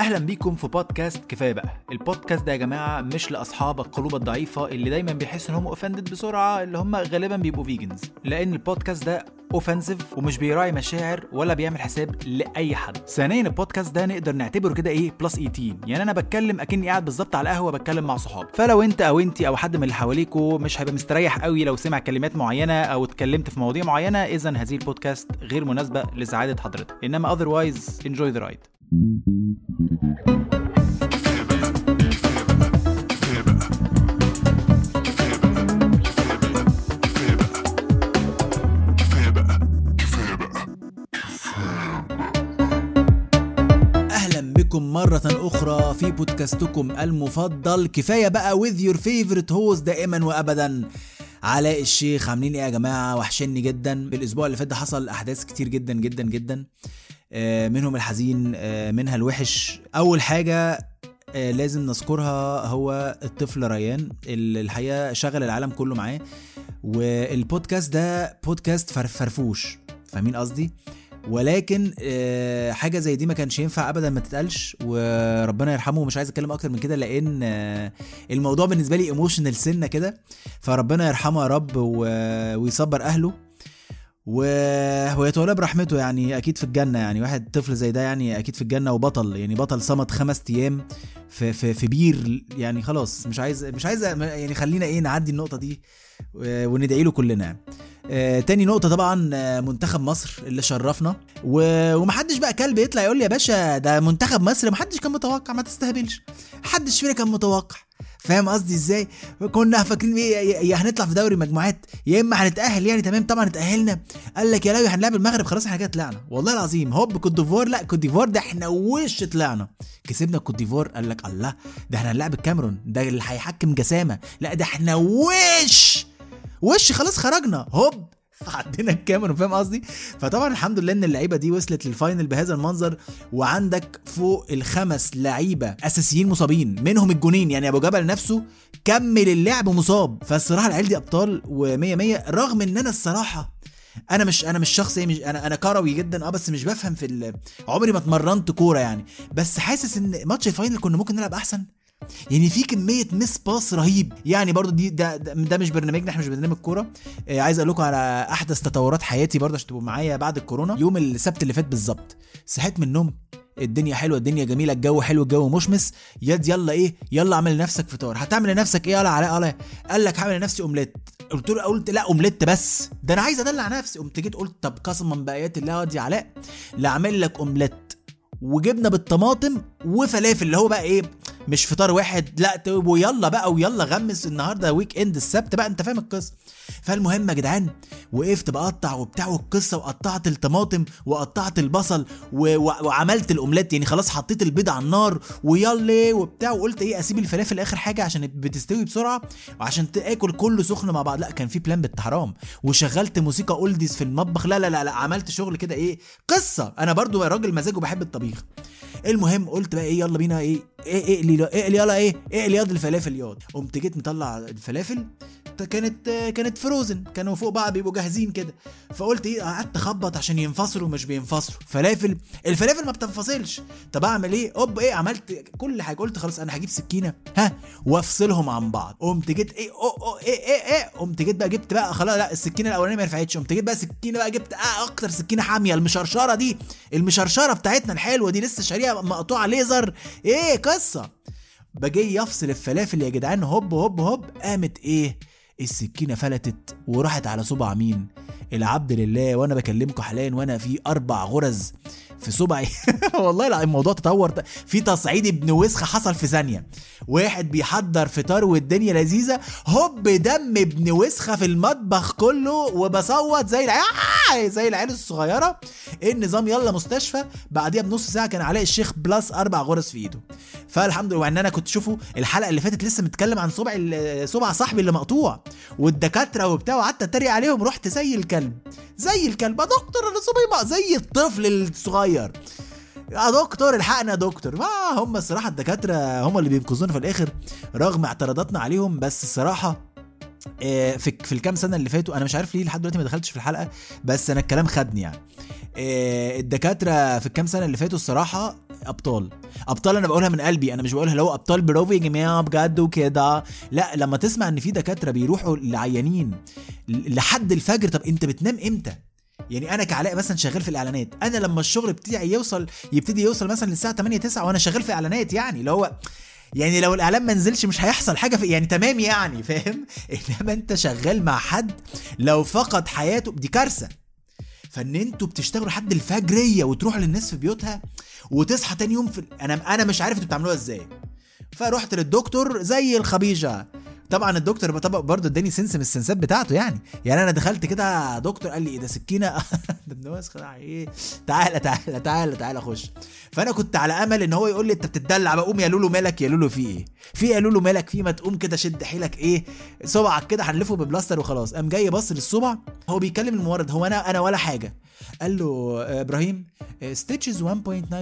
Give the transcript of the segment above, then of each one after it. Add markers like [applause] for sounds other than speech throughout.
أهلا بيكم في بودكاست كفاية بقى. البودكاست ده يا جماعة مش لأصحاب القلوب الضعيفة اللي دايما بيحسوا إن هم offended بسرعة اللي هم غالبا بيبقوا vegans لأن البودكاست ده offensive ومش بيراعي مشاعر ولا بيعمل حساب لأي حد. ثانيا البودكاست ده نقدر نعتبره كده إيه plus 18 يعني أنا بتكلم أكني قاعد بالظبط على القهوة بتكلم مع صحابي. فلو أنت أو انت أو حد من اللي حواليكوا مش هيبقى مستريح قوي لو سمع كلمات معينة أو اتكلمت في مواضيع معينة اذا هذه البودكاست غير مناسبة لسعادة حضرتك. إنما enjoy the ride. أهلا بكم مرة أخرى في بودكاستكم المفضل. كفاية بقى with your favorite host دائما وأبدا. علاء الشيخ عاملين إيه يا جماعة؟ وحشني جدا. الأسبوع اللي فات ده حصل أحداث كتير جدا جدا جدا. منهم الحزين آه، منها الوحش أول حاجة آه، لازم نذكرها هو الطفل ريان اللي الحقيقة شغل العالم كله معاه والبودكاست ده بودكاست فر- فرفوش فاهمين قصدي؟ ولكن آه، حاجة زي دي ما كانش ينفع ابدا ما تتقالش وربنا يرحمه ومش عايز أتكلم أكتر من كده لأن آه، الموضوع بالنسبة لي emotional سنة كده فربنا يرحمه يا رب ويصبر أهله. ويتولى برحمته يعني أكيد في الجنة يعني واحد طفل زي ده يعني أكيد في الجنة وبطل يعني بطل صمد خمس أيام في في في بير يعني خلاص مش عايز مش عايز يعني خلينا إيه نعدي النقطة دي وندعي له كلنا يعني. آه، تاني نقطة طبعا آه، منتخب مصر اللي شرفنا. و... ومحدش بقى كلب يطلع يقول لي يا باشا ده منتخب مصر محدش كان متوقع ما تستهبلش. محدش فينا كان متوقع. فاهم قصدي إزاي؟ كنا فاكرين إيه يا- هنطلع في دوري مجموعات يا إما هنتأهل يعني تمام طبعا اتأهلنا. قال لك يا لهوي هنلعب المغرب خلاص إحنا كده طلعنا. والله العظيم هوب كوت ديفوار لا كوت ديفوار ده إحنا وش طلعنا. كسبنا كوت ديفوار قال لك الله ده إحنا هنلعب الكاميرون ده اللي هيحكم جسامه. لا ده إحنا وش وش خلاص خرجنا. هوب عدينا الكاميرون فاهم قصدي؟ فطبعا الحمد لله إن اللعيبة دي وصلت لل final بهذا المنظر. وعندك فوق الخمس لعيبة أساسيين مصابين منهم الجونين. يعني أبو جبل نفسه كمل اللعب مصاب. فالصراحة العيال دي أبطال و100 100 رغم إن أنا الصراحة أنا مش أنا مش شخص إيه مش أنا أنا كروي جدا آه بس مش بفهم في عمري ما اتمرنت كورة يعني. بس حاسس إن ماتش ال final كنا ممكن نلعب أحسن. يعني في كمية miss pass رهيب. يعني برضو دي ده, ده, ده مش برنامجنا إحنا مش برنامج كورة. آه عايز أقول لكم على أحدث تطورات حياتي برضو عشان تبقوا معايا بعد الكورونا. يوم السبت اللي فات بالظبط صحيت من النوم الدنيا حلوة الدنيا جميلة الجو حلو الجو مشمس. يد يلا إيه؟ يلا اعمل لنفسك فطار. هتعمل لنفسك إيه؟ يلا علاء يلا. قال لك هعمل لنفسي أومليت. قلت له قلت لا أومليت بس. ده أنا عايز أدلع نفسي. قمت جيت قلت طب قسما بايات الله يا علاء. لا أعمل لك أومليت. وجبنة بالطماطم وفلافل اللي هو بقى إيه؟ مش فطار واحد. لا ت- ويلا بقى ويلا غمس النهارده weekend السبت بقى انت فاهم القصة. فالمهم يا جدعان وقفت بقطع وبتاع والقصة وقطعت الطماطم وقطعت البصل و... و... وعملت الأومليت. يعني خلاص حطيت البيض على النار ويلا وبتاع وقلت إيه أسيب الفلافل اخر حاجة عشان بتستوي بسرعة وعشان تاكل كله سخن مع بعض. لا كان في plan بنت حرام. وشغلت موسيقى oldies في المطبخ. لا لا لا, لا عملت شغل كده إيه قصة. أنا برضو راجل مزاج وبحب الطبيخ. المهم قلت بقى إيه يلا بينا إيه إيه اقلي اقلي يلا إيه اقلي ياض الفلافل ياض قمت جيت مطلع الفلافل كانت كانت frozen كانوا فوق بعض بيبقوا جاهزين كده. فقلت إيه قعدت أخبط عشان ينفصلوا مش بينفصلوا. فلافل الفلافل ما بتنفصلش. طب أعمل إيه؟ أوب إيه عملت كل حاجة. قلت خلاص أنا هجيب سكينة ها وأفصلهم عن بعض. قمت جيت إيه أو أو إيه إيه إيه قمت جيت بقى جبت بقى خلاص لا السكينة الأولانية ما نفعتش. قمت جيت بقى سكينة بقى جبت آه أكتر سكينة حامية المشرشرة دي. المشرشرة بتاعتنا الحلوة دي لسه شاريها مقطوعة ليزر إيه قصة. باجي يفصل الفلافل يا جدعان هوب هوب هوب. قامت إيه؟ السكينة فلتت وراحت على صبع مين؟ العبد لله وأنا بكلمكم حاليا وأنا في أربع غرز في صبعي. [laughs] والله لا الموضوع تطور. في تصعيد ابن وسخة حصل في ثانية. واحد بيحضر فطار والدنيا لذيذة. هوب دم ابن وسخة في المطبخ كله وبصوت زي العيال آه! زي العيال الصغيرة. النظام؟ يلا مستشفى. بعديها بنص ساعة كان علاء الشيخ plus أربع غرز في إيده. فالحمد لله. وإن أنا كنت شوفوا الحلقة اللي فاتت لسه متكلم عن صبع صبع صاحبي اللي مقطوع. والدكاترة وبتاع وقعدت أتريق عليهم. رحت زي الكلب زي الكلب. يا دكتور أنا بقى زي الطفل الصغير. يا دكتور الحقنا يا دكتور. ما هم الصراحه الدكاترة هم اللي بينقذونا في الآخر رغم اعتراضاتنا عليهم بس الصراحه في في الكام سنة اللي فاتوا أنا مش عارف ليه لحد دلوقتي ما دخلتش في الحلقة بس أنا الكلام خدني يعني. آه، الدكاترة في الكام سنة اللي فاتوا الصراحة أبطال. أبطال أنا بقولها من قلبي أنا مش بقولها لو أبطال برافو يا جماعة بجد وكده. لا لما تسمع إن في دكاترة بيروحوا لعيانين لحد الفجر طب أنت بتنام إمتى؟ يعني أنا كعلاء مثلا شغال في الإعلانات أنا لما الشغل بتاعي يوصل يبتدي يوصل مثلا للساعة 8 9 وأنا شغال في إعلانات يعني اللي هو يعني لو الاعلان ما نزلش مش هيحصل حاجة في يعني تمام يعني فاهم؟ [laughs] إنما أنت شغال مع حد لو فقد حياته دي كارثة. فإن أنتوا بتشتغلوا لحد الفجرية وتروحوا للناس في بيوتها وتصحى تاني يوم في أنا أنا مش عارف أنتوا بتعملوها إزاي. فرحت للدكتور زي الخبيجة. طبعا الدكتور طبعا برضه اداني سنس من السنسات بتاعته يعني. يعني أنا دخلت كده دكتور قال لي إيه ده سكينة؟ [laughs] ده ابن إيه؟ تعالى تعالى تعالى تعالى خش فأنا كنت على أمل إن هو يقول لي أنت بتدلع بقى قوم يا لولو مالك يا لولو في إيه؟ في يا لولو مالك في ما تقوم كده شد حيلك إيه؟ صبعك كده هنلفه ببلاستر وخلاص. قام جاي بص للصبع هو بيكلم الممرض هو أنا أنا ولا حاجة. قال له إبراهيم stitches 1.9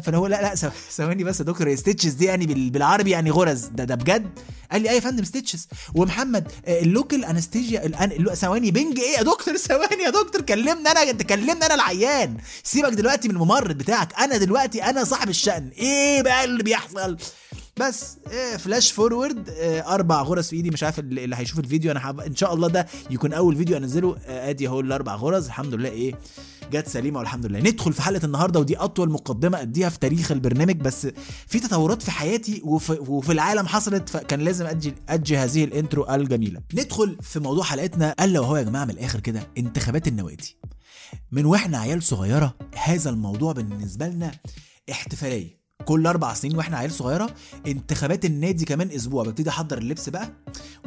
فانا هو لا لا ثواني بس يا دكتور stitches دي يعني بالعربي يعني غرز. ده ده بجد؟ قال لي إيه يا فندم stitches ومحمد ال local anesthesia ثواني بنج إيه يا دكتور؟ [laughs] ثواني يا دكتور كلمني أنا تكلمني أنا العيان. سيبك دلوقتي من الممرض بتاعك. أنا دلوقتي أنا صاحب الشأن. إيه بقى اللي بيحصل؟ بس flash forward إيه أربع غرز في إيدي مش عارف اللي هيشوف الفيديو. أنا حب... إن شاء الله ده يكون أول فيديو انزله آدي أهو الأربع غرز. الحمد لله إيه جت سليمة والحمد لله. ندخل في حلقة النهارده ودي أطول مقدمة أديها في تاريخ البرنامج. بس في تطورات في حياتي وفي, وفي العالم حصلت فكان لازم ادي أدي هذه ال intro الجميلة. ندخل في موضوع حلقتنا. ألا وهو يا جماعة من الآخر كده انتخابات النوادي. من وإحنا عيال صغيرة هذا الموضوع بالنسبة لنا احتفالية. كل أربع سنين وإحنا عيال صغيرة انتخابات النادي كمان أسبوع. ببتدي أحضر اللبس بقى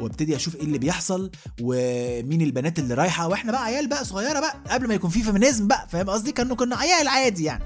وابتدي أشوف إيه اللي بيحصل ومين البنات اللي رايحة. وإحنا بقى عيال بقى صغيرة بقى قبل ما يكون في feminism بقى فاهم قصدي؟ كانوا كنا عيال عادي يعني.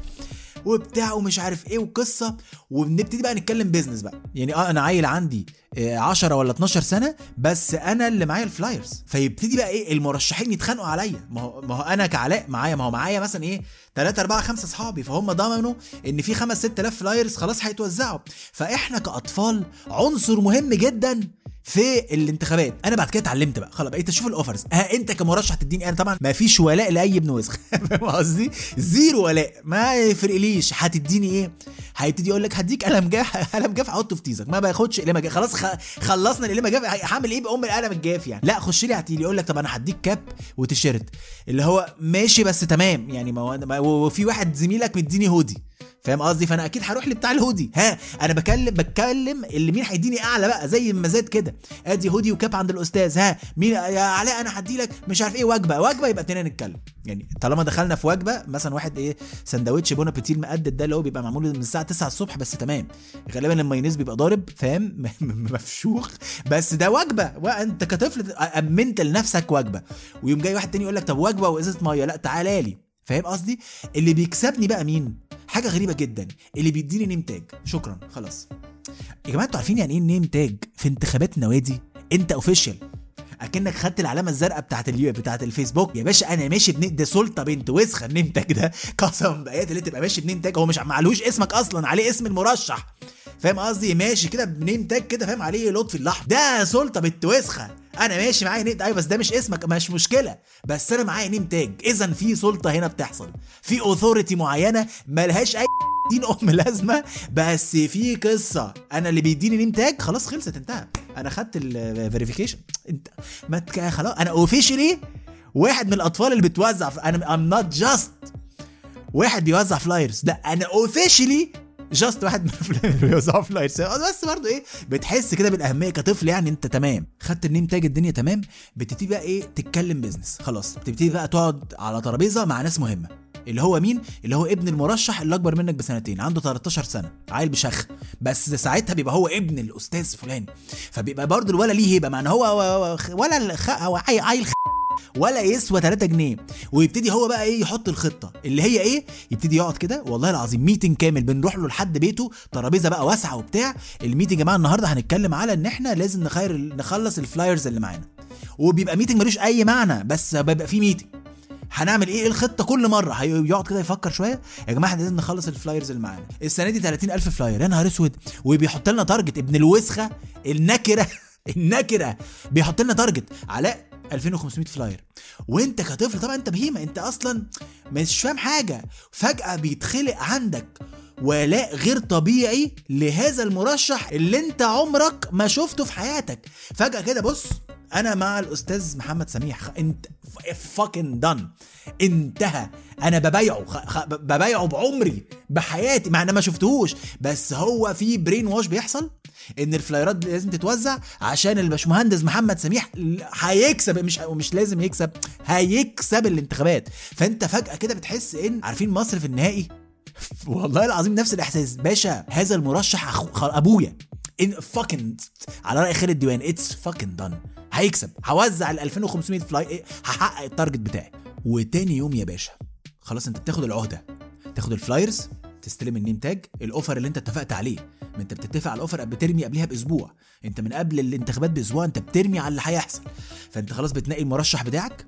وبتاع ومش عارف إيه وقصة وبنبتدي بقى نتكلم business بقى. يعني آه أنا عيل عندي 10 ولا 12 سنة بس أنا اللي معايا ال flyers فيبتدي بقى إيه المرشحين يتخانقوا عليا. ما هو ما هو أنا كعلاء معايا ما هو معايا مثلا إيه 3 4 5 أصحابي. فهم ضمنوا إن في 5 6000 flyers خلاص هيتوزعوا. فإحنا كأطفال عنصر مهم جدا في الانتخابات. أنا بعد كده اتعلمت بقى. خلاص بقيت أشوف ال offers ها أنت كمرشح تديني أنا؟ طبعا ما فيش ولاء لأي ابن وسخ [laughs] فاهم قصدي؟ zero ولاء. ما يفرقليش. هتديني إيه؟ هيبتدي يقول لك هديك قلم جاف قلم جاف احطه في تيزك. ما باخدش قلم جاف. خلاص خ... خلصنا القلم جاف. هعمل إيه بأم القلم الجاف يعني؟ لا خش لي هتيجي يقول لك طب أنا هديك cap وتيشيرت. اللي هو ماشي بس تمام. يعني ما وفي واحد زميلك مديني هودي. فاهم قصدي؟ فأنا أكيد هروح لبتاع الهودي. ها أنا بكلم بتكلم اللي مين هيديني أعلى بقى زي المزاد كده. أدي hoodie و cap عند الأستاذ. ها مين يا علاء أنا هدي لك مش عارف إيه وجبة. وجبة يبقى اتنين نتكلم. يعني طالما دخلنا في وجبة مثلا واحد إيه سندوتش بون ابيتي ل مقدد ده اللي هو بيبقى معمول من الساعة 9 الصبح بس تمام. غالبا المايونيز بيبقى ضارب فاهم؟ [laughs] مفشوخ. بس ده وجبة. وانت كطفل أمنت لنفسك وجبة. ويوم جاي واحد تاني يقول لك طب وجبة وإزازة مية؟ لا تعالى لي. فاهم قصدي؟ اللي بيكسبني بقى مين؟ حاجة غريبة جدا. اللي بيديني name tag. شكرا. خلاص. يا جماعة أنتوا عارفين يعني إيه name tag في انتخابات نوادي؟ انت official أكنك خدت العلامة الزرقاء بتاعت اليو بتاعت الفيسبوك. يا باشا أنا ماشي ب name ده سلطة بنت وسخه ال name tag ده. [laughs] قسم بايات اللي تبقى ماشي ب name tag. هو مش معلوش اسمك أصلا. عليه اسم المرشح. فاهم قصدي؟ ماشي كده ب name tag كده فاهم عليه لطفي الاحمر ده سلطة بنت وسخة. أنا ماشي معايا name أيوه بس ده مش اسمك مش مشكلة. بس أنا معايا name tag. اذا في سلطة هنا بتحصل. في authority معينة ملهاش أي [laughs] دين أم لازمة بس في قصة. أنا اللي بيديني name tag خلاص خلصت انتهى. أنا خدت ال verification انت ما. خلاص. أنا officially واحد من الأطفال اللي بتوزع أنا I'm not just واحد بيوزع flyers لا أنا officially just واحد من اللي بيوزعوا flyers بس برضه إيه بتحس كده بالأهمية كطفل يعني أنت تمام. خدت ال name tag الدنيا تمام. بتبتدي بقى إيه تتكلم business خلاص بتبتدي بقى تقعد على ترابيزة مع ناس مهمة. اللي هو مين؟ اللي هو ابن المرشح اللي أكبر منك بسنتين. عنده 13 سنة. عيل بشخ. بس ساعتها بيبقى هو ابن الأستاذ فلان. فبيبقى برضه الولا ليه هيبة. مع ان هو ولا هو عيل ولا يسوى 3 جنيه. ويبتدي هو بقى إيه يحط الخطة. اللي هي إيه؟ يبتدي يقعد كده والله العظيم meeting كامل. بنروح له لحد بيته ترابيزة بقى واسعة وبتاع. ال meeting يا جماعة النهارده هنتكلم على إن إحنا لازم نخير نخلص ال flyers اللي معانا. وبيبقى meeting ملوش أي معنى بس بيبقى فيه meeting هنعمل إيه؟ الخطة؟ كل مرة. هيقعد كده يفكر شوية. يا جماعة إحنا لازم نخلص ال flyers اللي معانا. السنة دي 30000 flyer يا نهار أسود. وبيحط لنا target ابن الوسخة النكرة [laughs] النكرة. بيحط لنا target علاء 2500 flyer. وانت كطفل طبعا انت بهيمة. انت أصلا مش فاهم حاجة. فجأة بيتخلق عندك ولاء غير طبيعي لهذا المرشح اللي انت عمرك ما شفته في حياتك. فجأة كده بص أنا مع الأستاذ محمد سميح. انت fucking done انتهى. أنا ببايعه خ... ببايعه بعمري بحياتي. مع إن ما شفتهوش. بس هو في brainwash بيحصل؟ إن الفلايرات لازم تتوزع عشان الباشمهندس محمد سميح هيكسب مش مش لازم يكسب هيكسب الانتخابات. فأنت فجأة كده بتحس إن عارفين مصر في النهائي؟ والله العظيم نفس الإحساس. باشا هذا المرشح أخو... أبويا. إن fucking على رأي خالد الديوان it's fucking done هيكسب. هوزع ال 2500 fly هحقق ال target بتاعي. وتاني يوم يا باشا خلاص أنت بتاخد العهدة. تاخد ال flyers تستلم ال name tag ال offer اللي أنت اتفقت عليه. ما انت بتتفق على ال offer بترمي قبلها بأسبوع. انت من قبل الانتخابات بأسبوع انت بترمي على اللي هيحصل. فانت خلاص بتنقي المرشح بتاعك.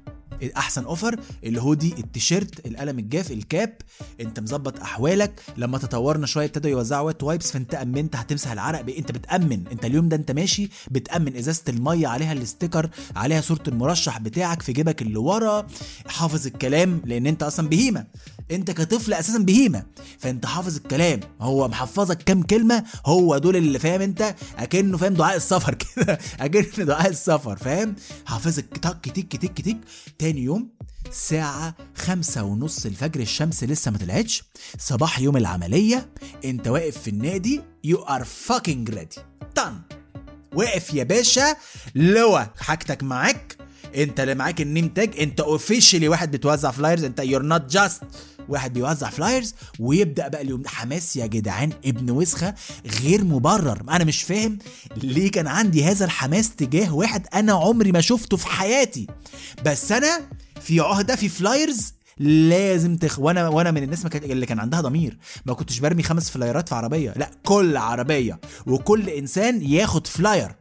احسن offer ال hoodie التيشيرت القلم الجاف ال cap. انت مظبط أحوالك. لما تطورنا شوية ابتدوا يوزعوا wet wipes فانت أمنت هتمسح العرق بإيه؟ انت بتأمن. انت اليوم ده انت ماشي بتأمن إزازة المية عليها ال sticker عليها صورة المرشح بتاعك في جيبك اللي ورا. حافظ الكلام لأن انت أصلا بهيمة. انت كطفل أساسا بهيمة. فانت حافظ الكلام. هو محفظك كام كلمة؟ هو دول اللي فاهم انت؟ أكنه فاهم دعاء السفر [laughs] كده. أكنه دعاء السفر فاهم؟ حافظك تك تك تك تك تاني يوم الساعة خمسة ونص الفجر الشمس لسه ما طلعتش. صباح يوم العملية. انت واقف في النادي. You are fucking ready. ضن. واقف يا باشا. لوا حاجتك معاك انت اللي معاك ال name tag. انت officially واحد بتوزع flyers انت you're not just واحد بيوزع flyers ويبدأ بقى اليوم. حماس يا جدعان ابن وسخة غير مبرر. أنا مش فاهم ليه كان عندي هذا الحماس تجاه واحد أنا عمري ما شفته في حياتي. بس أنا في عهدة في flyers لازم تخ وأنا وأنا من الناس اللي كان عندها ضمير. ما كنتش برمي خمس flyer ات في عربية. لا كل عربية. وكل إنسان ياخد flyer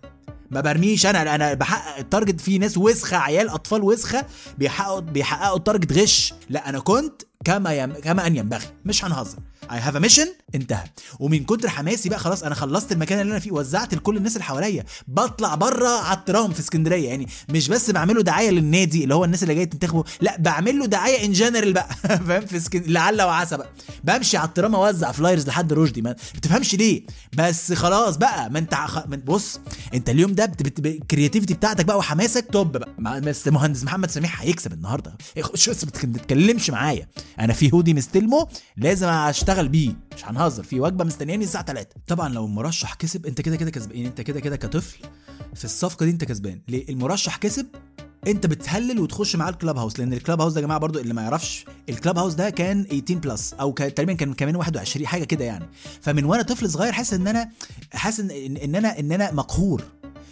ما برميش أنا. أنا بحقق ال target في ناس وسخة عيال أطفال وسخة بيحققوا بيحققوا ال target غش. لا أنا كنت كما يم... كما أن ينبغي. مش هنهزر. I have a mission انتهى. ومن كتر حماسي بقى خلاص أنا خلصت المكان اللي أنا فيه وزعت لكل الناس اللي حواليا. بطلع بره على الترام في اسكندرية يعني. مش بس بعمله دعاية للنادي اللي هو الناس اللي جاية تنتخبه لا بعمل له دعاية in general بقى. [laughs] فاهم؟ في اسكن... لعل وعسى بقى. بمشي على الترام أوزع flyers لحد رشدي. ما بتفهمش ليه. بس خلاص بقى ما انت خ... انت بص انت اليوم ده. ال creativity بتاعتك بقى وحماسك top بقى. بس مهندس محمد سميح هيكسب النهارده. شو ما تتكلمش معايا. أنا في هودي مستلمه لازم أشتغل بيه. مش هنهزر. في وجبة مستنياني الساعة 3 طبعا لو المرشح كسب انت كده كده كسبان. انت كده كده كطفل في الصفقة دي انت كسبان. ليه؟ المرشح كسب انت بتهلل وتخش معاه ال club house. لأن ال club house ده يا جماعة برضو اللي ما يعرفش ال club house ده كان 18 plus أو كان تقريبا كان كمان 21 حاجة كده يعني. فمن وأنا طفل صغير حاسس إن أنا حاسس إن إن أنا إن أنا مقهور.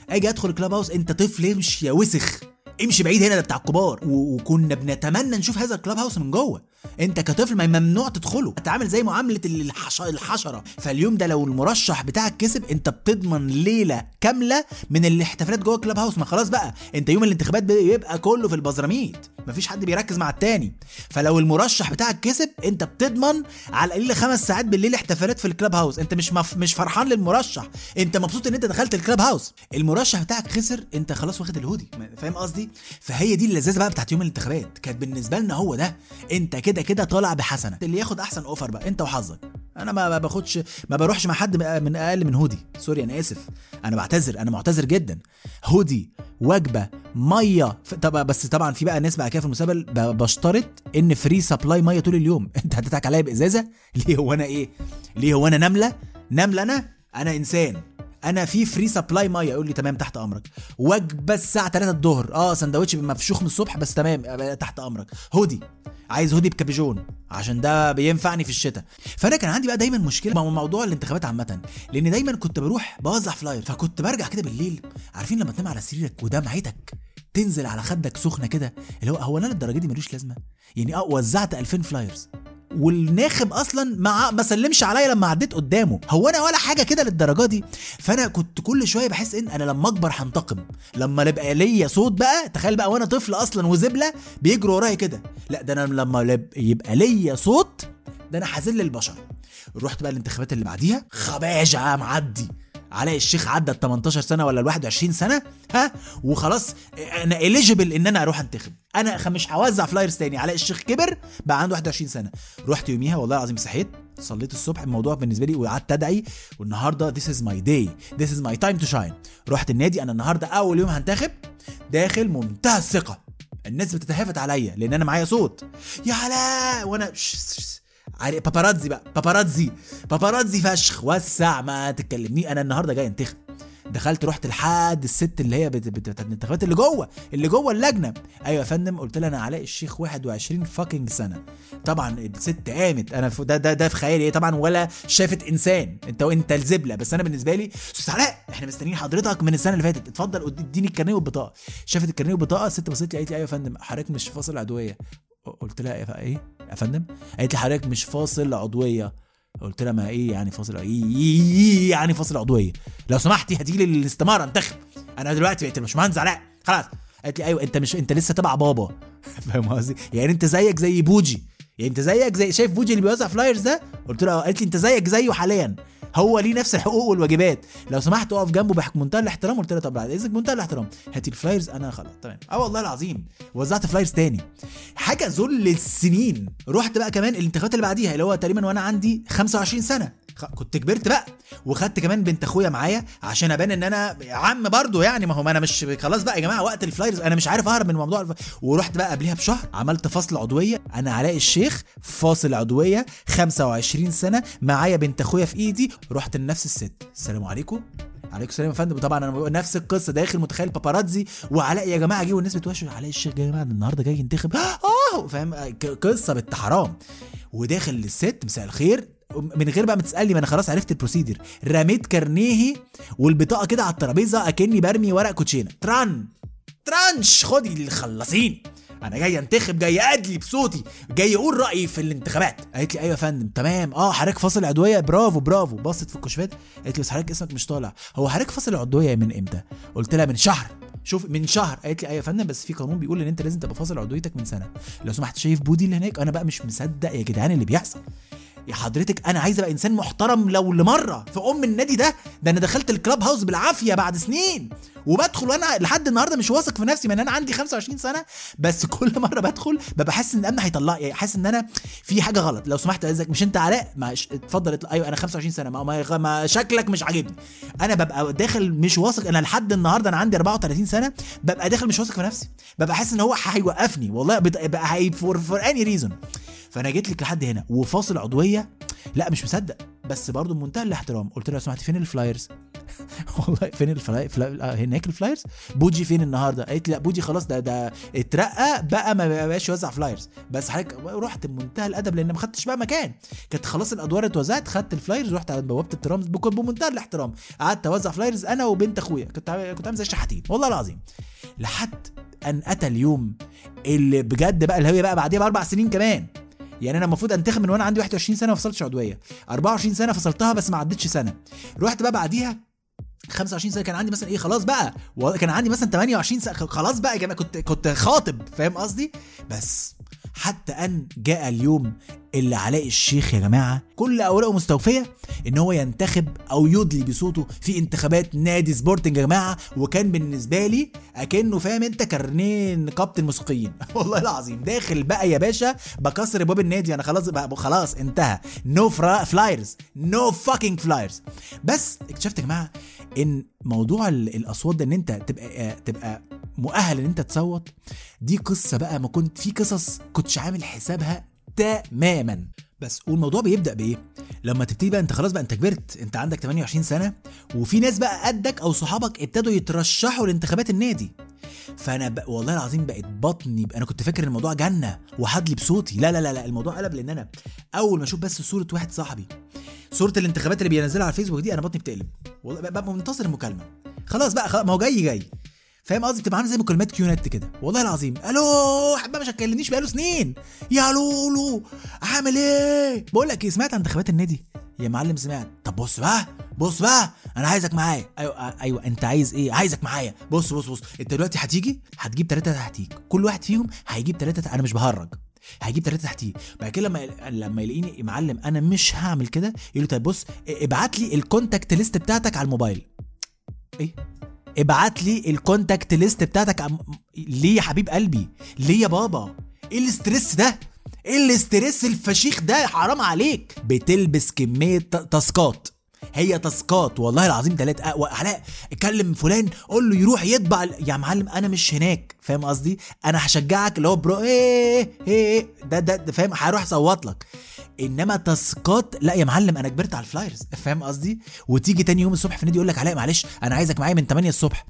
أجي أدخل الكلاب هاوس انت طفل امشي يا وسخ. امشي بعيد هنا ده بتاع الكبار. وكنا بنتمنى نشوف هذا الكلاب هاوس من جوه. انت كطفل ما ممنوع تدخله. انت عامل زي معاملة الحش... الحشرة. فاليوم ده لو المرشح بتاعك كسب انت بتضمن ليلة كاملة من الاحتفالات جوه الكلاب هاوس. ما خلاص بقى انت يوم الانتخابات بيبقى كله في البزراميط مفيش حد بيركز مع التاني. فلو المرشح بتاعك كسب انت بتضمن على القليل خمس ساعات بالليل احتفالات في ال club house. انت مش مف... مش فرحان للمرشح. انت مبسوط ان انت دخلت ال club house. المرشح بتاعك خسر انت خلاص واخد الهودي. فاهم قصدي؟ فهي دي اللذاذة بقى بتاعت يوم الانتخابات. كانت بالنسبة لنا هو ده. انت كده كده طالع بحسنة. اللي ياخد أحسن offer بقى انت وحظك. أنا ما باخدش ما بروحش مع حد من أقل من hoodie. sorry أنا آسف. أنا بعتذر أنا معتذر جدا. هودي وجبة مية طبعا بس طبعا في بقى ناس بعد كده في المستقبل بشترط إن free supply مية طول اليوم. [laughs] أنت هتضحك عليا بإزازة؟ ليه هو أنا إيه؟ ليه هو أنا نملة؟ نملة أنا؟ أنا إنسان. أنا في free supply مية. يقول لي تمام تحت أمرك. وجبة الساعة 3 الظهر. آه سندوتش مفشوخ من الصبح بس تمام تحت أمرك. هودي. عايز هودي بكابيجون عشان ده بينفعني في الشتاء. فأنا كان عندي بقى دايما مشكلة مع موضوع الانتخابات عامة لأن دايما كنت بروح بوزع flyer فكنت برجع كده بالليل. عارفين لما تنام على سريرك ودمعتك تنزل على خدك سخنة كده اللي هو هو أنا للدرجة دي ملوش لازمة؟ يعني آه وزعت 2000 flyers والناخب أصلا ما ما سلمش عليا لما عديت قدامه. هو أنا ولا حاجة كده للدرجة دي؟ فأنا كنت كل شوية بحس إن أنا لما أكبر هنتقم. لما يبقى ليا صوت بقى تخيل بقى وأنا طفل أصلا وزبلة بيجروا ورايا كده. لا ده أنا لما يبقى ليا صوت ده أنا هذل البشر. رحت بقى الانتخابات اللي بعديها خباجه معدي. علاء الشيخ عدى ال 18 سنة ولا ال 21 سنة ها؟ وخلاص أنا اليجيبل إن أنا أروح أنتخب. أنا مش هوزع فلايرز تاني. علاء الشيخ كبر بقى عنده 21 سنة. رحت يوميها والله العظيم صحيت صليت الصبح. الموضوع بالنسبة لي وقعدت أدعي والنهاردة this is my day. This is my time to shine. رحت النادي أنا النهارده أول يوم هنتخب داخل منتهى الثقة. الناس بتتهافت عليا لأن أنا معايا صوت. يا علاء! وأنا عارف- باباراتزي بقى باباراتزي باباراتزي فشخ وسع. ما تكلمني أنا النهارده جاي انتخب. دخلت رحت لحد الست اللي هي بت- بت- بتاعت الانتخابات اللي جوه اللي جوه اللجنة. أيوه يا فندم قلت لها أنا علاء الشيخ 21 فاكينج سنة. طبعا الست قامت. أنا ده ده ده في خيالي. هي طبعا ولا شافت إنسان. أنت وأنت الزبلة. بس أنا بالنسبة لي أستاذ علاء إحنا مستنيين حضرتك من السنة اللي فاتت. اتفضل اديني الكارنيه والبطاقة. شافت الكارنيه والبطاقة الست بصت لي قالت لي أيوه يا فندم حضرتك مش فاصل عضويه قلت لها إيه إيه؟ يا فندم؟ قالت لي حضرتك مش فاصل عضوية. قلت لها ما إيه يعني فاصل إيه إيه- إيه يعني فاصل عضوية؟ لو سمحتي هاتي لي الاستماره انتخب. أنا دلوقتي بقيت الباشمهندس علاء خلاص. قالت لي أيوه أنت مش أنت لسه تبع بابا. [laughs] فاهم قصدي؟ يعني أنت زيك زي بوجي. يعني أنت زيك زي شايف بوجي اللي بيوزع flyers ده؟ قلت لها آه. قالت لي أنت زيك زيه حاليا. هو ليه نفس الحقوق والواجبات. لو سمحت اقف جنبه بمنتهى الاحترام قلت لها طب بعد إذنك بمنتهى الاحترام. هاتي ال flyers أنا خلاص. تمام. آه والله العظيم. وزعت flyers تاني. حاجة ذل السنين. رحت بقى كمان الانتخابات اللي بعديها اللي هو تقريبا وأنا عندي 25 سنة. كنت كبرت بقى وخدت كمان بنت اخويا معايا عشان ابان ان أنا عم برضو يعني ما هو أنا مش خلاص بقى يا جماعة وقت ال flyers أنا مش عارف اهرب من موضوع الف... ورحت بقى قبلها بشهر عملت فصل عضوية. أنا علاء الشيخ فاصل عضوية 25 سنة معايا بنت اخويا في ايدي. رحت لنفس الست. السلام عليكم. عليكم السلام يا فندم. طبعا أنا نفس القصة داخل متخيل paparazzi وعلاء يا جماعة جه والناس بتوشوش علاء الشيخ يا جماعة النهارده جاي ينتخب. [gasps] آه! فاهم؟ قصة بنت حرام وداخل للست مساء الخير. من غير بقى ما تسألني ما أنا خلاص عرفت ال procedure رميت كارنيهي والبطاقة كده على الترابيزة أكني برمي ورق كوتشينة. تران ترانش! خدي اللي خلصين أنا جاي أنتخب جاي أدلي بصوتي جاي أقول رأيي في الانتخابات. قالت لي أيوه يا فندم تمام. آه حضرتك فاصل عضوية؟ برافو برافو. بصت في الكشوفات قالت لي بس حضرتك اسمك مش طالع. هو حضرتك فاصل عضوية من إمتى؟ قلت لها من شهر. شوف من شهر. قالت لي أيوه يا فندم بس في قانون بيقول إن أنت لازم تبقى فاصل عضويتك من سنة. لو سمحت شايف بودي اللي هناك أنا بقى مش مصدق يا جدعان اللي بيحصل. يا حضرتك أنا عايز أبقى إنسان محترم لو لمرة في أم النادي ده ده أنا دخلت الكلاب هاوس بالعافية بعد سنين. وبدخل وأنا لحد النهارده مش واثق في نفسي من أنا عندي 25 سنة بس [laughs] كل مرة بدخل ببقى حاسس إن الأمن هيطلع يعني حاسس إن أنا في حاجة غلط. لو سمحت عايزك مش أنت علاء؟ ما اتفضل اطلع. أيوه أنا 25 سنة ما, ما, شكلك مش عاجبني. أنا ببقى داخل مش واثق أنا لحد النهارده أنا عندي 34 سنة ببقى داخل مش واثق في نفسي. ببقى حاسس إن هو هيوقفني والله بقى هي for any reason فأنا جيت لك لحد هنا وفاصل عضوية لا مش مصدق بس برضه بمنتهى الاحترام قلت له لو سمحت فين ال flyers؟ [laughs] والله فين ال fly- fl... هناك ال flyers؟ بوجي فين النهارده؟ قالت لي لا بوجي خلاص ده ده اترقى بقى ما بقاش يوزع flyers. بس حضرتك رحت بمنتهى الأدب لأن ما خدتش بقى مكان. كانت خلاص الأدوار اتوزعت خدت ال flyers رحت على بوابة الترام بمنتهى الاحترام. قعدت أوزع flyers أنا وبنت أخويا. كنت كنت عامل زي الشحاتين. والله العظيم. لحد أن أتى اليوم اللي بجد بقى اللي هي بقى بعديها بأربع سنين كمان. يعني أنا المفروض أنتخب من وأنا عندي 21 سنة ما فصلتش عضويه 24 سنة فصلتها بس ما عدتش سنة. رحت بقى بعديها 25 سنة كان عندي مثلا إيه خلاص بقى. كان عندي مثلا 28 سنة خلاص بقى يا جماعة كنت كنت خاطب فاهم قصدي؟ بس. حتى أن جاء اليوم اللي علاء الشيخ يا جماعة كل أوراقه مستوفية إن هو ينتخب أو يدلي بصوته في انتخابات نادي سبورتنج يا جماعة وكان بالنسبة لي أكنه فاهم أنت كارنيه نقابه الموسيقيين [laughs] والله العظيم داخل بقى يا باشا بكسر ابواب النادي أنا خلاص بقى خلاص انتهى. no flyers no fucking flyers بس اكتشفت يا جماعة إن موضوع ال- الأصوات ده إن أنت تبقى آه، تبقى مؤهل إن أنت تصوت. دي قصة بقى ما كنت في قصص كنتش عامل حسابها تماما. بس والموضوع بيبدأ بإيه؟ لما تبتدي بقى أنت خلاص بقى أنت كبرت. أنت عندك 28 سنة وفي ناس بقى قدك أو صحابك ابتدوا يترشحوا لانتخابات النادي. فأنا بق... والله العظيم بقت بطني أنا كنت فاكر إن الموضوع جنة وحدلي بصوتي. لا لا لا لا الموضوع قلب لأن أنا أول ما أشوف بس صورة واحد صاحبي صورة الانتخابات اللي بينزلها على الفيسبوك دي أنا بطني بتقلب. والله ببقى منتظر المكالمه خلاص بقى خلاص ما هو جاي جاي. فاهم قصدي؟ بتبقى عاملة زي مكالمات QNet كده. والله العظيم. ألو حبه مش هتكلمنيش بقاله سنين. يا لولو عامل إيه؟ بقول لك إيه سمعت عن انتخابات النادي؟ يا معلم سمعت. طب بص بقى بص بقى. أنا عايزك معايا. أيوه أيوه. أنت عايز إيه؟ عايزك معايا. بص بص بص. أنت دلوقتي هتيجي هتجيب ثلاثة تحتيك. كل واحد فيهم هيجيب ثلاثة أنا مش بهرج. هيجيب ثلاثة تحتيه بعد كده لما لما يلاقيني معلم أنا مش هعمل كده يقول له طيب بص ابعت لي ال contact list بتاعتك على الموبايل. إيه؟ ابعت لي ال contact list بتاعتك. عم... ليه يا حبيب قلبي؟ ليه يا بابا؟ إيه ال stress ده؟ إيه ال stress الفشيخ ده؟ حرام عليك. بتلبس كمية تاسكات. هي تاسكات. والله العظيم تلات أقوى علاء اتكلم فلان قول له يروح يطبع يا معلم أنا مش هناك. فاهم قصدي؟ أنا هشجعك اللي هو bro إيه إيه. ده ده, ده فاهم؟ هروح أصوت لك. إنما تاسكات لا يا معلم أنا كبرت على ال flyers فاهم قصدي؟ وتيجي تاني يوم الصبح في النادي يقول لك علاء معلش أنا عايزك معايا من 8 الصبح.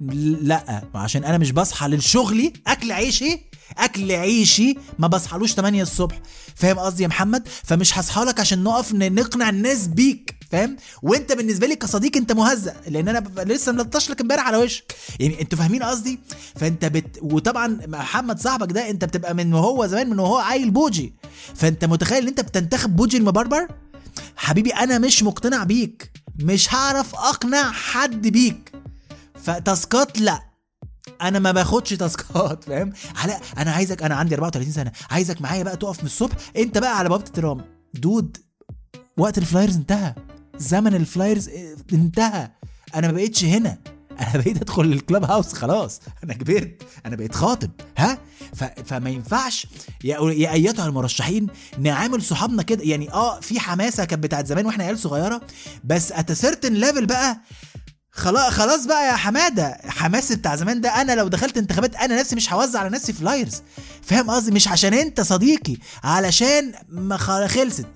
لا عشان أنا مش بصحى للشغلي أكل عيشي أكل عيشي ما بصحالوش 8 الصبح. فاهم قصدي يا محمد؟ فمش هصحى لك عشان نقف نقنع الناس بيك. فاهم؟ وانت بالنسبة لي كصديق انت مهزأ لأن أنا لسه ملطش لك امبارح على وشك. يعني أنتوا فاهمين قصدي؟ فانت بت وطبعا محمد صاحبك ده انت بتبقى من وهو زمان من وهو عيل بوجي. فانت متخيل ان انت بتنتخب بوجي المبربر؟ حبيبي أنا مش مقتنع بيك. مش هعرف أقنع حد بيك. فتاسكات لا. أنا ما باخدش تاسكات فاهم؟ علاء أنا عايزك أنا عندي 34 سنة. عايزك معايا بقى تقف من الصبح أنت بقى على بوابة الترام. dude وقت ال flyers انتهى. زمن ال flyers آه، انتهى. أنا ما بقيتش هنا. أنا بقيت أدخل ال club house خلاص. أنا كبرت. أنا بقيت خاطب. ها؟ ف... فما ينفعش. يا يا أيتها المرشحين نعامل صحابنا كده. يعني آه في حماسة كانت بتاعت زمان وإحنا عيال صغيرة. بس at certain level بقى خلاص خلاص بقى يا حمادة. حماس بتاع زمان ده أنا لو دخلت انتخابات أنا نفسي مش هوزع على نفسي flyers فاهم قصدي؟ مش عشان أنت صديقي علشان ما خلصت.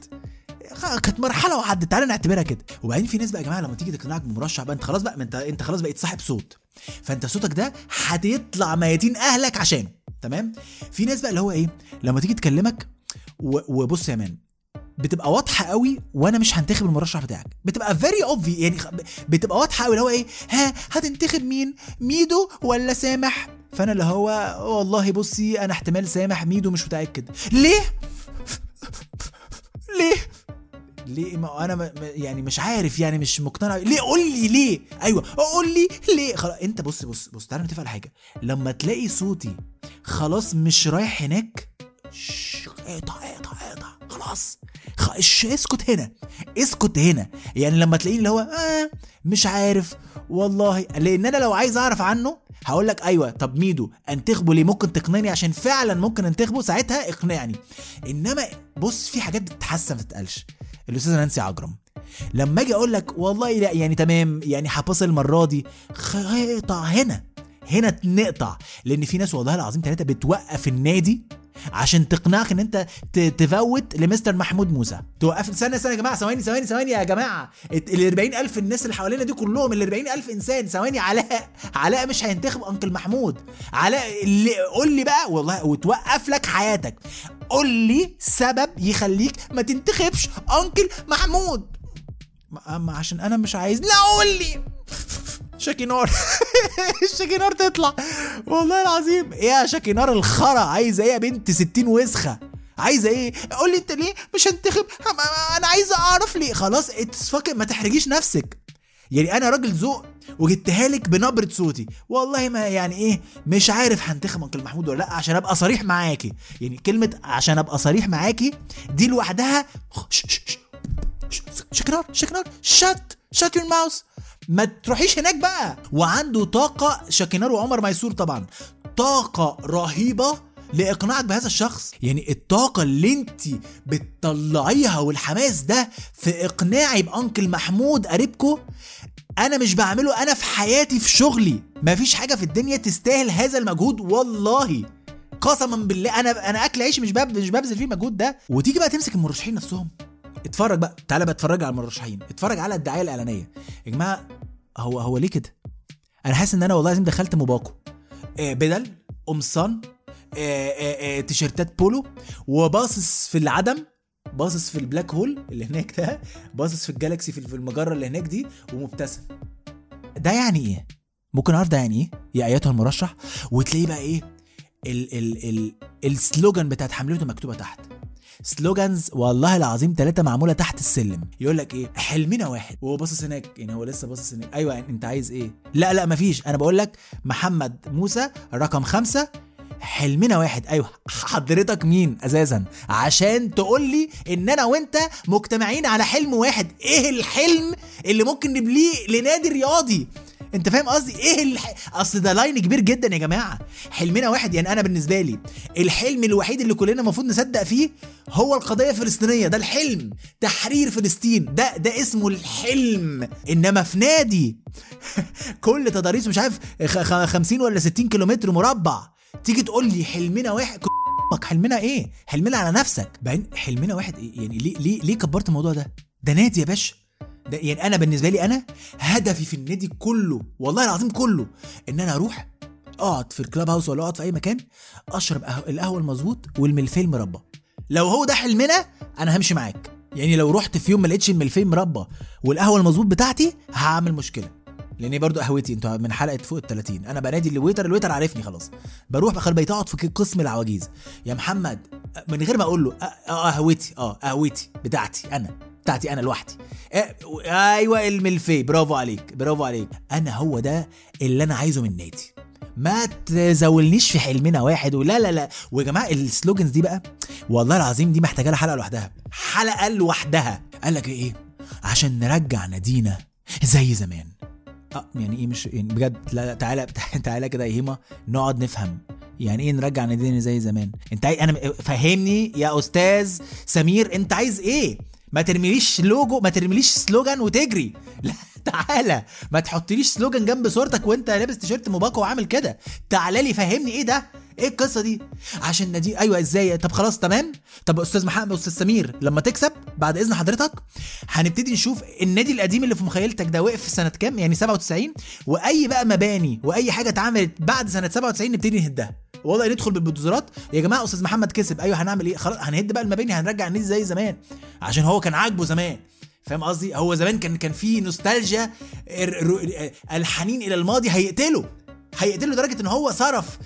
كانت مرحلة وعدت. تعالى نعتبرها كده. وبعدين في ناس بقى يا جماعة لما تيجي تقنعك بمرشح بقى انت خلاص بقى انت انت خلاص بقيت صاحب صوت. فانت صوتك ده هتطلع ميتين أهلك عشانه. تمام؟ في ناس بقى اللي هو إيه؟ لما تيجي تكلمك وبص يا man بتبقى واضحة قوي وأنا مش هنتخب المرشح بتاعك. بتبقى very obvious يعني بتبقى واضحة قوي اللي هو إيه؟ ها هتنتخب مين؟ ميدو ولا سامح؟ فأنا اللي هو والله بصي أنا احتمال سامح ميدو مش متأكد. ليه؟ [laughs] ليه؟ ليه؟ ما أنا يعني مش عارف يعني مش مقتنع. ليه؟ قول لي ليه. أيوه. قول لي ليه. خلاص أنت بص بص بص تعالى نتفق على حاجة. لما تلاقي صوتي خلاص مش رايح هناك اقطع اقطع اقطع خلاص. اسكت هنا اسكت هنا. يعني لما تلاقيني اللي هو آه مش عارف والله. لأن أنا لو عايز أعرف عنه هقول لك أيوه. طب ميدو أنتخبه ليه؟ ممكن تقنعني؟ عشان فعلا ممكن أنتخبه ساعتها إقنعني. إنما بص في حاجات بتتحسن ما تتقالش. الأستاذة نانسي عجرم. لما أجي أقول لك والله لا يعني تمام يعني هفصل المرة دي اقطع هنا هنا نقطع لأن في ناس والله العظيم ثلاثة بتوقف النادي عشان تقنعك إن أنت تفوت لمستر محمود موسى. توقف استنى استنى يا جماعة ثواني ثواني ثواني يا جماعة. ال 40000 الناس اللي حوالينا دي كلهم ال 40000 إنسان ثواني علاء علاء مش هينتخب أنكل محمود. علاء اللي قول لي بقى والله وتوقف لك حياتك. قول لي سبب يخليك ما تنتخبش أنكل محمود. عشان أنا مش عايز لا قول لي. شاكينار الشاكينار [laughs] تطلع. والله العظيم. إيه يا شاكينار الخرا؟ عايزة إيه يا بنت 60 وسخة؟ عايزة إيه؟ قول لي أنت ليه مش هنتخب؟ أنا عايزة أعرف ليه. خلاص اتفك ما تحرجيش نفسك. يعني أنا راجل ذوق وجبتها لك بنبرة صوتي. والله ما يعني إيه مش عارف هنتخب انكل محمود ولا لأ عشان أبقى صريح معاكي. يعني كلمة عشان أبقى صريح معاكي دي لوحدها. شكنار شكنار شت شت يور ماوس ما تروحيش هناك بقى. وعنده طاقة شاكينار وعمر ميسور طبعا طاقة رهيبة لإقناعك بهذا الشخص. يعني الطاقة اللي انت بتطلعيها والحماس ده في إقناعي بأنكل محمود قريبكو أنا مش بعمله أنا في حياتي في شغلي. مفيش حاجة في الدنيا تستاهل هذا المجهود والله. قسما بالله أنا أنا أكل عيش مش بب... مش ببذل فيه المجهود ده. وتيجي بقى تمسك المرشحين نفسهم. اتفرج بقى. تعالى بقى اتفرج على المرشحين. اتفرج على الدعاية الإعلانية. يا جماعة هو هو ليه كده؟ أنا حاسس إن أنا والله لازم دخلت موباكو آه بدل قمصان آه آه تيشيرتات بولو وباصص في العدم باصص في ال black hole اللي هناك ده باصص في الجالاكسي في المجرة اللي هناك دي ومبتسم. ده يعني إيه؟ ممكن أعرف ده يعني إيه؟ يا أيتها المرشح. وتلاقيه بقى إيه؟ ال ال ال السلوجان بتاعت حملته مكتوبة تحت. سلوجانز والله العظيم ثلاثة معمولة تحت السلم. يقول لك إيه؟ حلمنا واحد. وهو باصص هناك. يعني هو لسه باصص هناك. أيوه يعني أنت عايز إيه؟ لا لا مفيش. أنا بقول لك محمد موسى رقم خمسة حلمنا واحد. أيوه. حضرتك مين أساسا؟ عشان تقول لي إن أنا وأنت مجتمعين على حلم واحد. إيه الحلم اللي ممكن نبليه لنادي رياضي؟ انت فاهم قصدي؟ إيه الح... اصل ده لاين كبير جدا يا جماعة. حلمنا واحد يعني أنا بالنسبة لي الحلم الوحيد اللي كلنا المفروض نصدق فيه هو القضية الفلسطينية. ده الحلم تحرير فلسطين. ده ده اسمه الحلم. إنما في نادي [laughs] كل تضاريسه مش عارف خ- خ- 50 ولا 60 كيلومتر مربع. تيجي تقول لي حلمنا واحد أمك حلمنا إيه؟ حلمنا على نفسك. بعدين حلمنا واحد إيه؟ يعني ليه ليه ليه كبرت الموضوع ده؟ ده نادي يا باشا. ده يعني أنا بالنسبة لي أنا هدفي في النادي كله والله العظيم كله إن أنا أروح أقعد في ال club house ولا أقعد في أي مكان أشرب القهوة المظبوط والملفيه المربى. لو هو ده حلمنا أنا همشي معاك. يعني لو رحت في يوم ما لقيتش الملفيه مربى والقهوة المظبوط بتاعتي هعمل مشكلة. لأن برضو قهوتي أنتوا من حلقة فوق ال 30 أنا بنادي ال waiter ال waiter عارفني خلاص. بروح بخلي بيت أقعد في قسم العواجيز. يا محمد من غير ما أقول له آه قهوتي آه قهوتي بتاعتي أنا. بتاعتي أنا لوحدي. آه، أيوه الملفي برافو عليك برافو عليك. أنا هو ده اللي أنا عايزه من النادي ما تزولنيش في حلمنا واحد ولا لا لا. ويا جماعة السلوجنز دي بقى والله العظيم دي محتاجة لها حلقة لوحدها. حلقة لوحدها. قال لك إيه؟ عشان نرجع نادينا زي زمان. آه يعني إيه مش يعني بجد لا لا تعالى [laughs] تعالى كده يا هيما نقعد نفهم. يعني إيه نرجع نادينا زي زمان؟ أنت عاي... أنا فهمني يا أستاذ سمير أنت عايز إيه؟ ما ترميليش لوجو ما ترميليش سلوجان وتجري. لا. تعالى ما تحطليش سلوجان جنب صورتك وانت لابس تيشيرت موباكو وعامل كده. تعالى لي فهمني إيه ده؟ إيه القصة دي؟ عشان نادي أيوه إزاي؟ طب خلاص تمام. طب أستاذ محمد أستاذ سمير لما تكسب بعد إذن حضرتك هنبتدي نشوف النادي القديم اللي في مخيلتك ده وقف في سنة كام؟ يعني 97 وأي بقى مباني وأي حاجة اتعملت بعد سنة 97 نبتدي نهدها. والله ندخل بالبلدوزرات يا جماعة أستاذ محمد كسب. أيوه هنعمل إيه؟ خلاص هنهد بقى المباني هنرجع النادي زي زمان. عشان هو كان عاجبه زمان. فاهم قصدي؟ هو زمان كان كان في نوستالجيا الحنين إلى الماضي هيقتله. هيقتله لدرجة إن هو صرف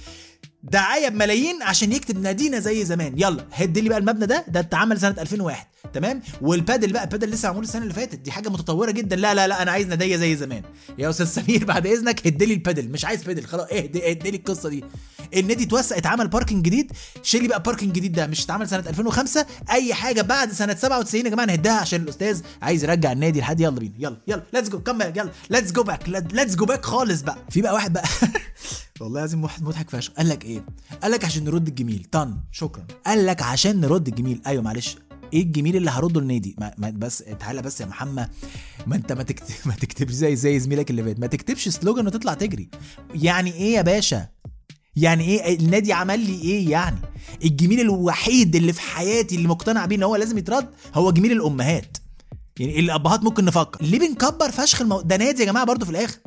دعايه بملايين عشان يكتب نادينا زي زمان. يلا هد لي بقى المبنى ده ده اتعمل سنة 2001 تمام؟ والبادل بقى البادل لسه معمول السنة اللي فاتت. دي حاجة متطورة جدا. لا لا لا أنا عايز ناديه زي زمان. يا أستاذ سمير بعد إذنك هد لي البادل. مش عايز بادل. خلاص اهدي اهدي لي القصة دي. النادي اتوسع اتعمل parking جديد. شيل لي بقى parking جديد ده. مش اتعمل سنة 2005 أي حاجة بعد سنة 97 يا جماعة نهدها عشان الأستاذ عايز يرجع النادي لحد. يلا بينا. يلا يلا. let's go come يلا. let's go back let's go back خالص بقى. في بقى واحد بقى. [laughs] والله لازم واحد مضحك فشخ. قال لك إيه؟ قال لك عشان نرد الجميل. طن. شكرا. قال لك عشان نرد الجميل. أيوه معلش. إيه الجميل اللي هرده للنادي ما, ما بس تعالى بس يا محمد. ما أنت ما تكتب [laughs] ما تكتبش زي زي زميلك اللي فات. ما تكتبش سلوجان وتطلع تجري. يعني إيه يا باشا؟ يعني إيه؟ النادي عمل لي إيه يعني؟ الجميل الوحيد اللي في حياتي اللي مقتنع بيه إن هو لازم يترد هو جميل الأمهات. يعني الأبهات ممكن نفكر. ليه بنكبر فشخ المو... ده نادي يا جماعة برضو في الآخر؟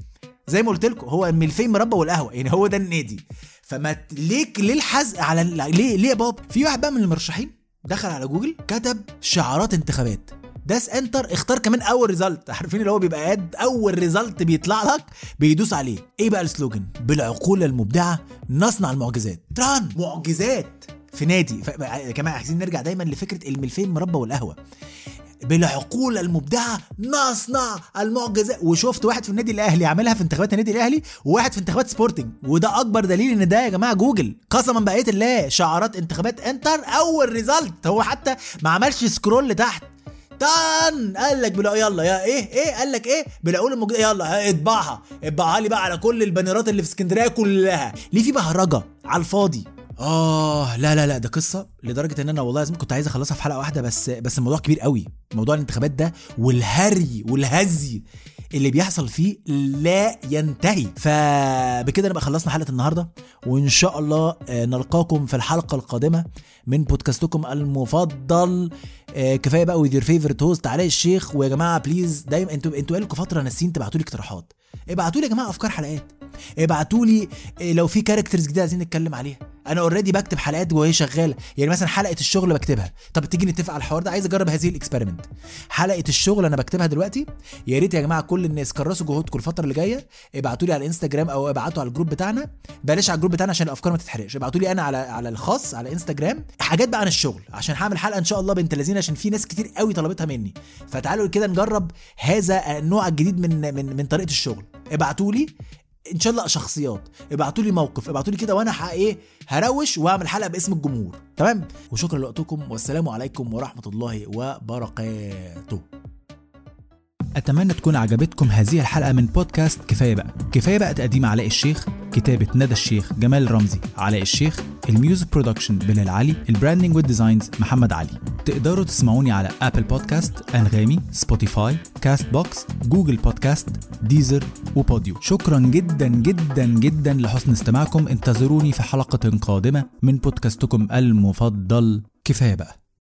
زي ما قلت لكم هو الملفيه مربى والقهوة يعني هو ده النادي. فما ت- ليه الحزق على ليه ليه يا بابا؟ في واحد بقى من المرشحين دخل على جوجل كتب شعارات انتخابات. داس enter اختار كمان أول result [laughs] عارفين اللي هو بيبقى قاعد أول result بيطلع لك بيدوس عليه. إيه بقى ال slogan؟ بالعقول المبدعة نصنع المعجزات. تران معجزات! في نادي. جماعة عايزين نرجع دايما لفكرة الملفيه مربى والقهوة. بالعقول المبدعة نصنع المعجزات وشفت واحد في النادي الأهلي عاملها في انتخابات النادي الأهلي وواحد في انتخابات سبورتنج. وده أكبر دليل إن ده يا جماعة جوجل. قسما بقية الله شعارات انتخابات enter أول result هو حتى ما عملش سكرول لتحت. طن قال لك بلا يلا يا إيه إيه؟ قال لك إيه؟ بالعقول الموجوده يلا اطبعها. اطبعها لي بقى على كل البانرات اللي في اسكندرية كلها. ليه في بهرجة على الفاضي؟ آه لا لا لا ده قصة لدرجة إن أنا والله لازم كنت عايز أخلصها في حلقة واحدة بس بس الموضوع كبير قوي. موضوع الانتخابات ده والهري والهزي اللي بيحصل فيه لا ينتهي. فبكده نبقى خلصنا حلقة النهارده وإن شاء الله آه، نلقاكم في الحلقة القادمة من بودكاستكم المفضل. آه، كفاية بقى with your favorite host علاء الشيخ ويا جماعة please دايما أنتوا أنتوا بقالكم فترة ناسيين تبعتوا لي اقتراحات. ابعتوا لي يا جماعة أفكار حلقات. ابعتوا لي آه، لو في characters جديدة عايزين نتكلم عليها. أنا already بكتب حلقات وهي شغالة. يعني مثلا حلقة الشغل بكتبها. طب تيجي نتفق على الحوار ده؟ عايز أجرب هذه ال experiment حلقة الشغل أنا بكتبها دلوقتي. يا ريت يا جماعة كل الناس كرسوا جهودكم الفترة اللي جاية. ابعتوا لي على الإنستجرام أو ابعتوا على الجروب بتاعنا. بلاش على الجروب بتاعنا عشان الأفكار ما تتحرقش. ابعتوا لي أنا على على الخاص على إنستجرام. حاجات بقى عن الشغل. عشان هعمل حلقة إن شاء الله بنت لذينة عشان في ناس كتير قوي طلبتها مني. فتعالوا كده نجرب هذا النوع الجديد من من من طريقة الشغل. ابعتوا لي إن شاء الله شخصيات. ابعتوا لي موقف ابعتوا لي كده وأنا إيه هروش وأعمل حلقة باسم الجمهور. تمام؟ وشكرا لوقتكم والسلام عليكم ورحمة الله وبركاته. أتمنى تكون عجبتكم هذه الحلقة من بودكاست كفاية بقى. كفاية بقى تقديم علاء الشيخ كتابة ندى الشيخ جمال رمزي علاء الشيخ ال music production بلال علي ال branding وال designs محمد علي. تقدروا تسمعوني على Apple Podcast Anghami Spotify Castbox Google Podcast Deezer و Podeo. شكرا جدا جدا جدا لحسن استماعكم. انتظروني في حلقة قادمة من بودكاستكم المفضل. كفاية بقى.